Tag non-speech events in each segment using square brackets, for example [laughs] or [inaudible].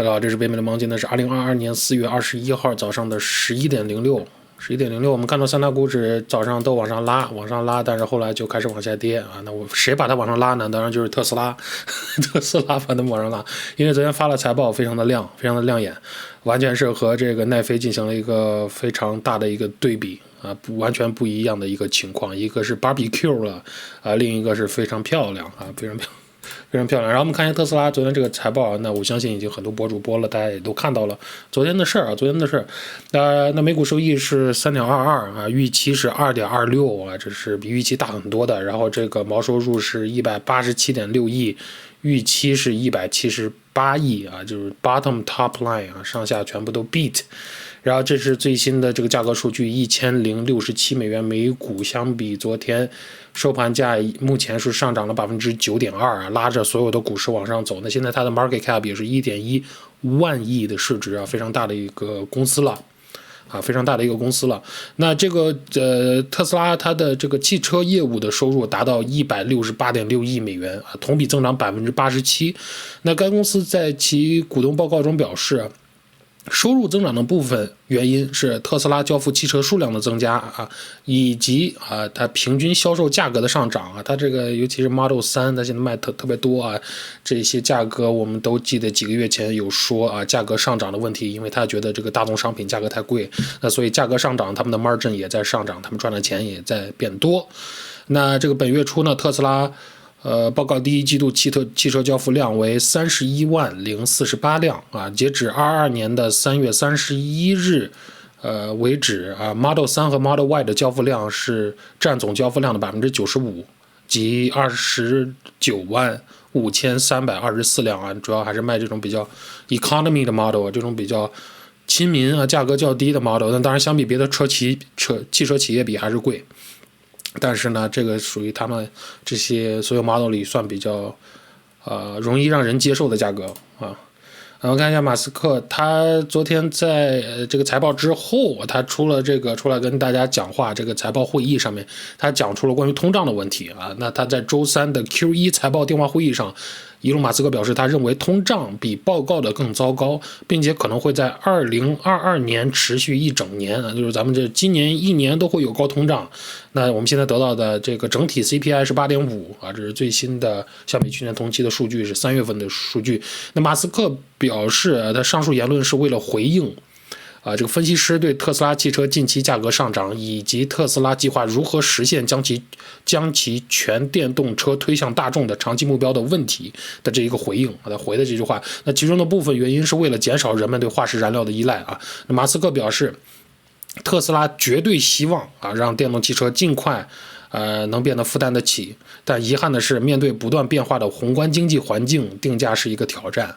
大家好，这是北美的盲今天是二零二二年四月二十一号早上的十一点零六，十一点零六，我们看到三大股指早上都往上拉，往上拉，但是后来就开始往下跌啊。那我谁把它往上拉呢？当然就是特斯拉，[laughs] 特斯拉把它往上拉，因为昨天发了财报，非常的亮，非常的亮眼，完全是和这个奈飞进行了一个非常大的一个对比啊，不完全不一样的一个情况，一个是 barbecue 了啊，另一个是非常漂亮啊，非常漂亮。非常漂亮。然后我们看一下特斯拉昨天这个财报啊，那我相信已经很多博主播了，大家也都看到了昨天的事儿啊，昨天的事儿。呃，那每股收益是三点二二啊，预期是二点二六啊，这是比预期大很多的。然后这个毛收入是一百八十七点六亿，预期是一百七十八亿啊，就是 bottom top line 啊，上下全部都 beat。然后这是最新的这个价格数据，一千零六十七美元每股，相比昨天收盘价，目前是上涨了百分之九点二啊，拉着所有的股市往上走。那现在它的 market cap 也是一点一万亿的市值啊，非常大的一个公司了啊，非常大的一个公司了。那这个呃，特斯拉它的这个汽车业务的收入达到一百六十八点六亿美元啊，同比增长百分之八十七。那该公司在其股东报告中表示。收入增长的部分原因是特斯拉交付汽车数量的增加啊，以及啊它平均销售价格的上涨啊，它这个尤其是 Model 三，它现在卖特特别多啊，这些价格我们都记得几个月前有说啊，价格上涨的问题，因为他觉得这个大宗商品价格太贵，那所以价格上涨，他们的 margin 也在上涨，他们赚的钱也在变多。那这个本月初呢，特斯拉。呃，报告第一季度汽车汽车交付量为三十一万零四十八辆啊，截止二二年的三月三十一日，呃为止啊，Model 三和 Model Y 的交付量是占总交付量的百分之九十五，即二十九万五千三百二十四辆啊，主要还是卖这种比较 economy 的 model，这种比较亲民啊，价格较低的 model，那当然相比别的车企车汽车企业比还是贵。但是呢，这个属于他们这些所有 model 里算比较，呃，容易让人接受的价格啊。然后看一下马斯克，他昨天在这个财报之后，他出了这个出来跟大家讲话，这个财报会议上面，他讲出了关于通胀的问题啊。那他在周三的 Q 一财报电话会议上。伊隆马斯克表示，他认为通胀比报告的更糟糕，并且可能会在二零二二年持续一整年啊，就是咱们这今年一年都会有高通胀。那我们现在得到的这个整体 CPI 是八点五啊，这是最新的相比去年同期的数据，是三月份的数据。那马斯克表示，他上述言论是为了回应。啊，这个分析师对特斯拉汽车近期价格上涨，以及特斯拉计划如何实现将其将其全电动车推向大众的长期目标的问题的这一个回应，啊，他回的这句话，那其中的部分原因是为了减少人们对化石燃料的依赖啊。马斯克表示，特斯拉绝对希望啊让电动汽车尽快呃能变得负担得起，但遗憾的是，面对不断变化的宏观经济环境，定价是一个挑战。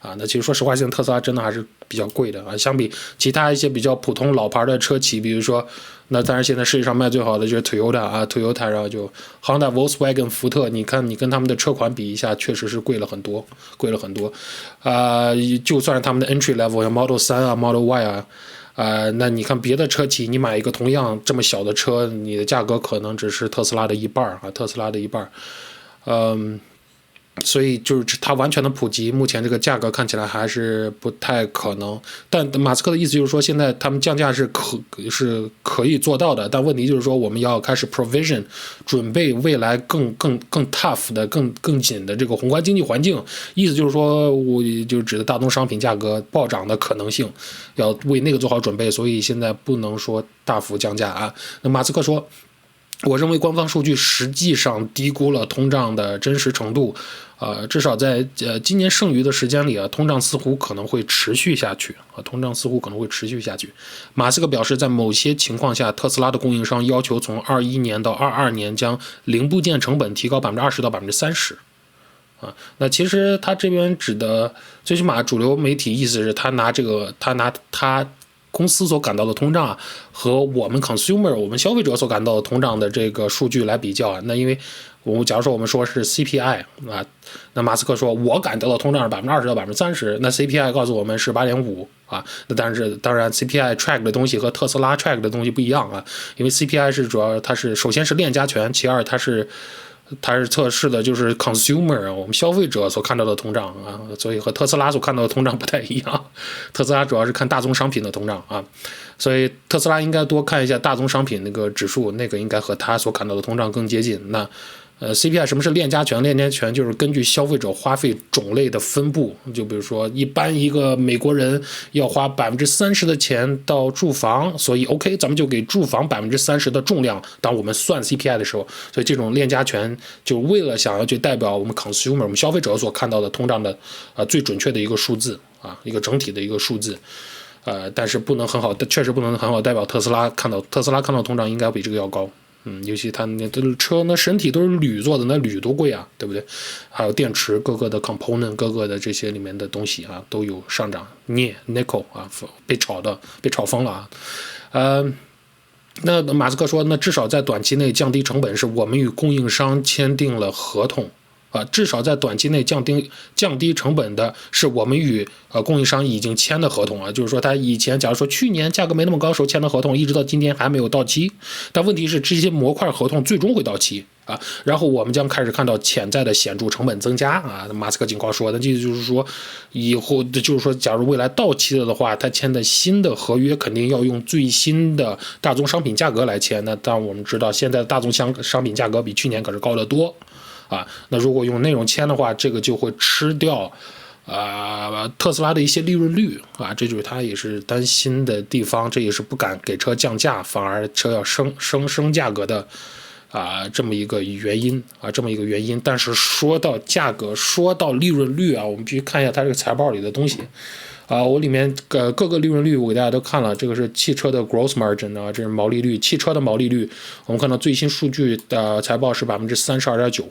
啊，那其实说实话，现在特斯拉真的还是比较贵的啊。相比其他一些比较普通老牌的车企，比如说，那当然现在世界上卖最好的就是 Toyota 啊，Toyota，然后就 Honda、Volkswagen、福特，你看你跟他们的车款比一下，确实是贵了很多，贵了很多。啊，就算是他们的 entry level，像 Model 3啊、Model Y 啊，啊，那你看别的车企，你买一个同样这么小的车，你的价格可能只是特斯拉的一半啊，特斯拉的一半嗯。所以就是它完全的普及，目前这个价格看起来还是不太可能。但马斯克的意思就是说，现在他们降价是可是可以做到的，但问题就是说，我们要开始 provision 准备未来更更更 tough 的、更更紧的这个宏观经济环境。意思就是说，我就指的大宗商品价格暴涨的可能性，要为那个做好准备。所以现在不能说大幅降价啊。那马斯克说。我认为官方数据实际上低估了通胀的真实程度，呃，至少在呃今年剩余的时间里啊，通胀似乎可能会持续下去啊，通胀似乎可能会持续下去。马斯克表示，在某些情况下，特斯拉的供应商要求从二一年到二二年将零部件成本提高百分之二十到百分之三十，啊，那其实他这边指的，最起码主流媒体意思是他拿这个，他拿他。公司所感到的通胀啊和我们 consumer 我们消费者所感到的通胀的这个数据来比较啊，那因为我假如说我们说是 CPI 啊，那马斯克说我感到的通胀是百分之二十到百分之三十，那 CPI 告诉我们是八点五啊，那但是当然 CPI track 的东西和特斯拉 track 的东西不一样啊，因为 CPI 是主要它是首先是链加权，其二它是它是测试的就是 consumer 我们消费者所看到的通胀啊，所以和特斯拉所看到的通胀不太一样。[laughs] 特斯拉主要是看大宗商品的通胀啊，所以特斯拉应该多看一下大宗商品那个指数，那个应该和它所看到的通胀更接近。那。呃，CPI 什么是链家权？链家权就是根据消费者花费种类的分布，就比如说，一般一个美国人要花百分之三十的钱到住房，所以 OK，咱们就给住房百分之三十的重量。当我们算 CPI 的时候，所以这种链家权就为了想要去代表我们 consumer，我们消费者所看到的通胀的呃最准确的一个数字啊，一个整体的一个数字，呃，但是不能很好，确实不能很好代表特斯拉看到特斯拉看到通胀应该比这个要高。嗯，尤其它那都是车，那身体都是铝做的，那铝多贵啊，对不对？还有电池各个的 component，各个的这些里面的东西啊，都有上涨。镍 nickel 啊，被炒的被炒疯了啊。嗯，那马斯克说，那至少在短期内降低成本，是我们与供应商签订了合同。啊，至少在短期内降低降低成本的是我们与呃供应商已经签的合同啊，就是说他以前假如说去年价格没那么高时候签的合同，一直到今天还没有到期，但问题是这些模块合同最终会到期啊，然后我们将开始看到潜在的显著成本增加啊。马斯克警告说，那意思就是说以后就是说，假如未来到期了的话，他签的新的合约肯定要用最新的大宗商品价格来签。那但我们知道现在的大宗商商品价格比去年可是高得多。啊，那如果用内容签的话，这个就会吃掉，啊，特斯拉的一些利润率啊，这就是他也是担心的地方，这也是不敢给车降价，反而车要升升升价格的，啊，这么一个原因啊，这么一个原因。但是说到价格，说到利润率啊，我们必须看一下它这个财报里的东西。啊，我里面呃各个利润率我给大家都看了，这个是汽车的 gross margin 啊，这是毛利率，汽车的毛利率，我们看到最新数据的财报是百分之三十二点九，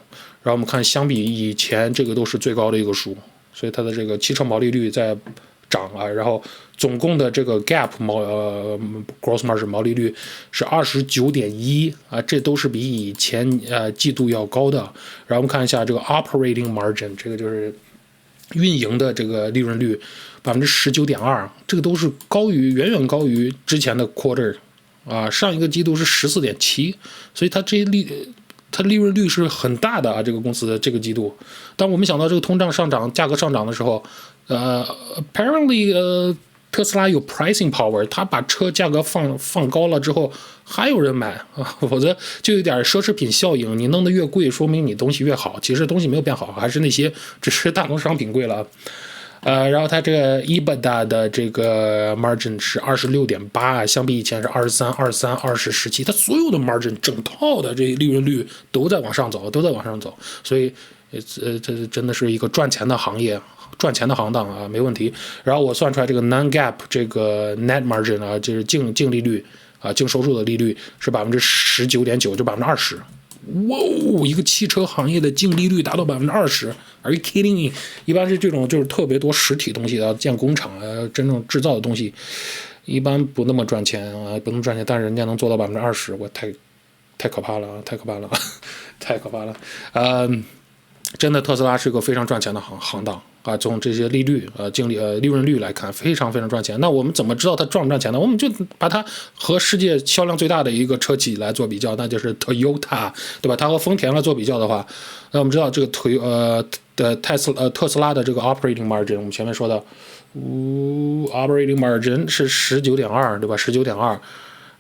然后我们看相比以前这个都是最高的一个数，所以它的这个汽车毛利率在涨啊，然后总共的这个 gap 毛呃 gross margin 毛利率是二十九点一啊，这都是比以前呃季度要高的，然后我们看一下这个 operating margin，这个就是运营的这个利润率。百分之十九点二，这个都是高于远远高于之前的 quarter，啊，上一个季度是十四点七，所以它这利它利润率是很大的啊，这个公司的这个季度。当我们想到这个通胀上涨、价格上涨的时候，呃，apparently 呃，特斯拉有 pricing power，它把车价格放放高了之后，还有人买啊，[laughs] 否则就有点奢侈品效应。你弄得越贵，说明你东西越好，其实东西没有变好，还是那些只是大宗商品贵了。呃，然后它这个 EBITDA 的这个 margin 是二十六点八，相比以前是二十三、二三、二十、十七，它所有的 margin 整套的这利润率都在往上走，都在往上走，所以呃，这真的是一个赚钱的行业，赚钱的行当啊，没问题。然后我算出来这个 non-gap 这个 net margin 啊，就是净净利率啊，净收入的利率是百分之十九点九，就百分之二十。哇哦！一个汽车行业的净利率达到百分之二十，Are you kidding 一般是这种就是特别多实体东西的建工厂啊，真正制造的东西，一般不那么赚钱啊，不那么赚钱。但是人家能做到百分之二十，我太太可怕了啊！太可怕了，太可怕了。嗯，真的，特斯拉是一个非常赚钱的行行当。啊，从这些利率、呃净利、呃利润率来看，非常非常赚钱。那我们怎么知道它赚不赚钱呢？我们就把它和世界销量最大的一个车企来做比较，那就是 Toyota，对吧？它和丰田来做比较的话，那我们知道这个 Toy 呃的泰斯呃特斯拉的这个 operating margin，我们前面说的，呜 operating margin 是十九点二，对吧？十九点二，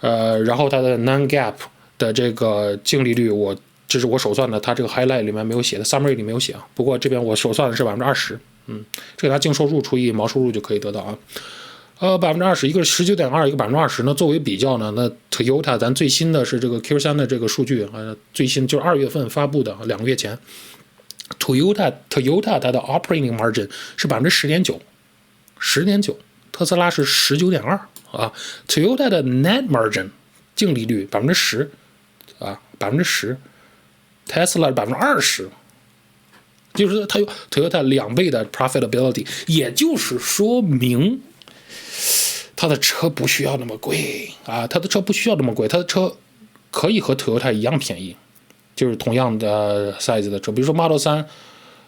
呃，然后它的 non-gap 的这个净利率我。这是我手算的，它这个 highlight 里面没有写的，summary 里没有写啊。不过这边我手算的是百分之二十，嗯，这个它净收入除以毛收入就可以得到啊。呃，百分之二十，一个十九点二，一个百分之二十。那作为比较呢，那 Toyota 咱最新的是这个 Q 三的这个数据，呃，最新就是二月份发布的，两个月前，Toyota Toyota 它的 operating margin 是百分之十点九，十点九，特斯拉是十九点二啊。Toyota 的 net margin 净利率百分之十啊，百分之十。Tesla 百分之二十，就是它有 Toyota 两倍的 profitability，也就是说明，它的车不需要那么贵啊，它的车不需要那么贵，它的车可以和 Toyota 一样便宜，就是同样的 size 的车，比如说 Model 三，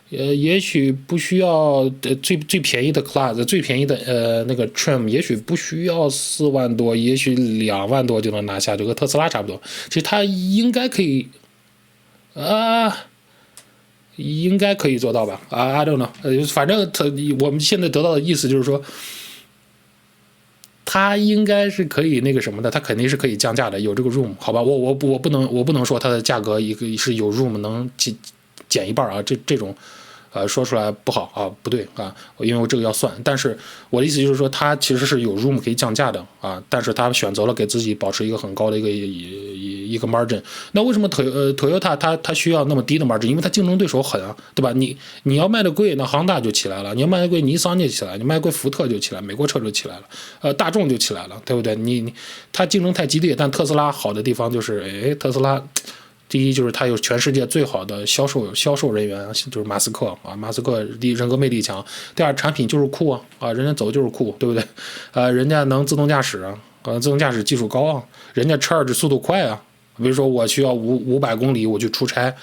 呃，也许不需要最最便宜的 class，最便宜的呃那个 trim，也许不需要四万多，也许两万多就能拿下，就和特斯拉差不多，其实它应该可以。啊，应该可以做到吧？啊，I don't know，呃，反正他我们现在得到的意思就是说，他应该是可以那个什么的，他肯定是可以降价的，有这个 room，好吧？我我我不能我不能说它的价格一个是有 room 能减减一半啊，这这种。呃，说出来不好啊，不对啊，因为我这个要算。但是我的意思就是说，它其实是有 room 可以降价的啊，但是他选择了给自己保持一个很高的一个一一一个 margin。那为什么 Toy 呃 Toyota 它它需要那么低的 margin？因为它竞争对手狠啊，对吧？你你要卖的贵，那亨大就起来了；你要卖的贵，尼桑就起来；你卖贵，福特就起来，美国车就起来了，呃，大众就起来了，对不对？你你它竞争太激烈，但特斯拉好的地方就是，哎，特斯拉。第一就是他有全世界最好的销售销售人员，就是马斯克啊，马斯克第人格魅力强。第二，产品就是酷啊，啊，人家走就是酷，对不对？呃，人家能自动驾驶啊，呃，自动驾驶技术高啊，人家 charge 速度快啊。比如说我需要五五百公里我去出差，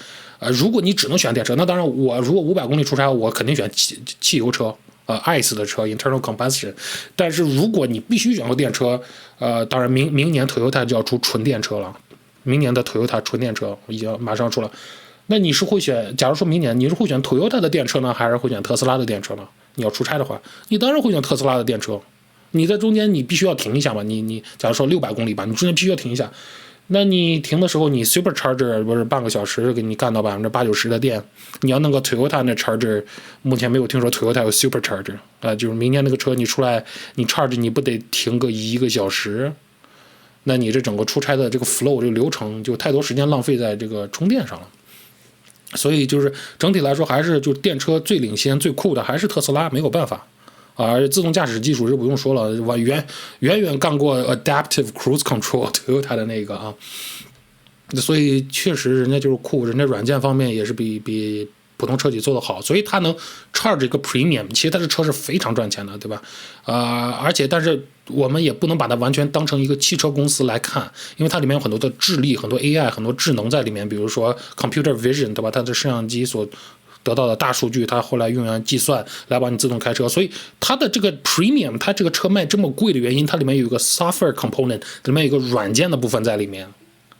呃，如果你只能选电车，那当然我如果五百公里出差，我肯定选汽汽油车，呃，ICE 的车，internal combustion。但是如果你必须选个电车，呃，当然明明年 Toyota 就要出纯电车了。明年的 Toyota 纯电车已经马上出了，那你是会选？假如说明年你是会选 Toyota 的电车呢，还是会选特斯拉的电车呢？你要出差的话，你当然会选特斯拉的电车。你在中间你必须要停一下嘛？你你假如说六百公里吧，你中间必须要停一下。那你停的时候，你 Super Charger 不是半个小时给你干到百分之八九十的电？你要弄个 Toyota 那 Charger，目前没有听说 Toyota 有 Super Charger 啊，就是明年那个车你出来你 Charge 你不得停个一个小时？那你这整个出差的这个 flow 这个流程就太多时间浪费在这个充电上了，所以就是整体来说还是就电车最领先最酷的还是特斯拉，没有办法啊！自动驾驶技术就不用说了，远远远干过 adaptive cruise control [laughs] to 它的那个啊，所以确实人家就是酷，人家软件方面也是比比。普通车企做得好，所以它能 charge 一个 premium。其实它的车是非常赚钱的，对吧？呃，而且但是我们也不能把它完全当成一个汽车公司来看，因为它里面有很多的智力、很多 AI、很多智能在里面。比如说 computer vision，对吧？它的摄像机所得到的大数据，它后来用来计算来帮你自动开车。所以它的这个 premium，它这个车卖这么贵的原因，它里面有一个 software component，里面有一个软件的部分在里面。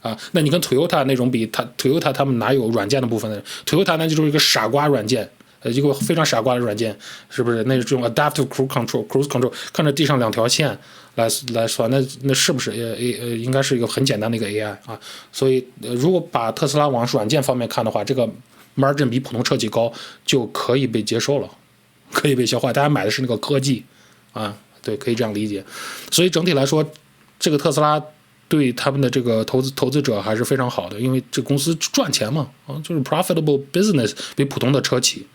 啊，那你跟 Toyota 那种比，它 Toyota 他们哪有软件的部分呢？Toyota 那就是一个傻瓜软件，呃，一个非常傻瓜的软件，是不是？那是这种 adaptive cruise control，cruise control，看着地上两条线来来算，那那是不是呃呃应该是一个很简单的一个 AI 啊？所以如果把特斯拉往软件方面看的话，这个 margin 比普通车企高就可以被接受了，可以被消化。大家买的是那个科技啊，对，可以这样理解。所以整体来说，这个特斯拉。对他们的这个投资投资者还是非常好的，因为这公司赚钱嘛，啊，就是 profitable business，比普通的车企，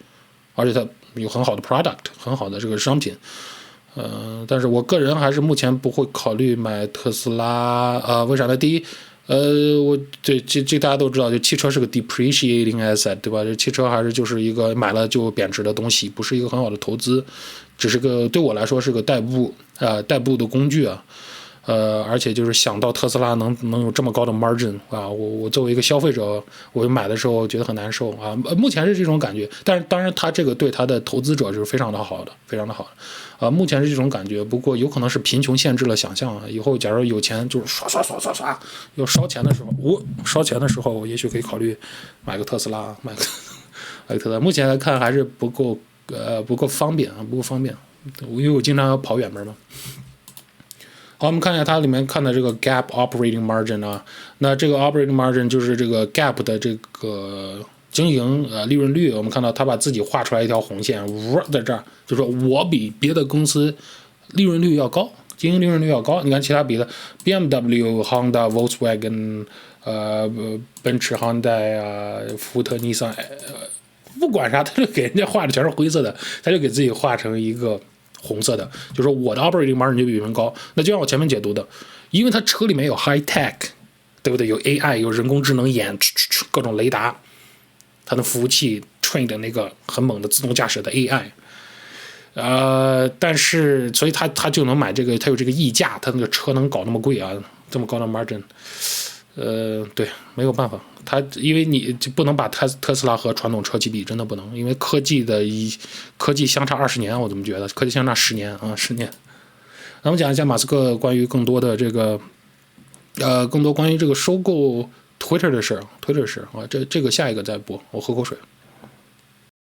而且它有很好的 product，很好的这个商品，呃，但是我个人还是目前不会考虑买特斯拉，呃，为啥呢？第一，呃，我这这这大家都知道，就汽车是个 depreciating asset，对吧？这汽车还是就是一个买了就贬值的东西，不是一个很好的投资，只是个对我来说是个代步啊代步的工具啊。呃，而且就是想到特斯拉能能有这么高的 margin 啊，我我作为一个消费者，我买的时候觉得很难受啊。目前是这种感觉，但是当然它这个对它的投资者就是非常的好的，非常的好的。啊，目前是这种感觉，不过有可能是贫穷限制了想象啊。以后假如有钱，就是刷刷刷刷刷，要烧钱的时候，我烧钱的时候，也许可以考虑买个特斯拉，买个买个特斯拉。目前来看还是不够，呃，不够方便啊，不够方便，因为我经常要跑远门嘛。好，我们看一下它里面看的这个 gap operating margin 啊，那这个 operating margin 就是这个 gap 的这个经营呃利润率。我们看到它把自己画出来一条红线，呜，在这儿，就说我比别的公司利润率要高，经营利润率要高。你看其他比的，BMW、Honda、Volkswagen，呃，奔驰、Honda 啊，福特、尼桑，不管啥，他就给人家画的全是灰色的，他就给自己画成一个。红色的，就说我的 operating margin 就比别人高，那就像我前面解读的，因为它车里面有 high tech，对不对？有 AI，有人工智能眼，各种雷达，它的服务器 train 的那个很猛的自动驾驶的 AI，呃，但是所以它它就能买这个，它有这个溢价，它那个车能搞那么贵啊，这么高的 margin，呃，对，没有办法。它因为你就不能把特特斯拉和传统车企比，真的不能，因为科技的一科技相差二十年，我怎么觉得科技相差十年啊，十年。咱们讲一下马斯克关于更多的这个，呃，更多关于这个收购 Twitter 的事儿，Twitter 的事啊，这这个下一个再播，我喝口水。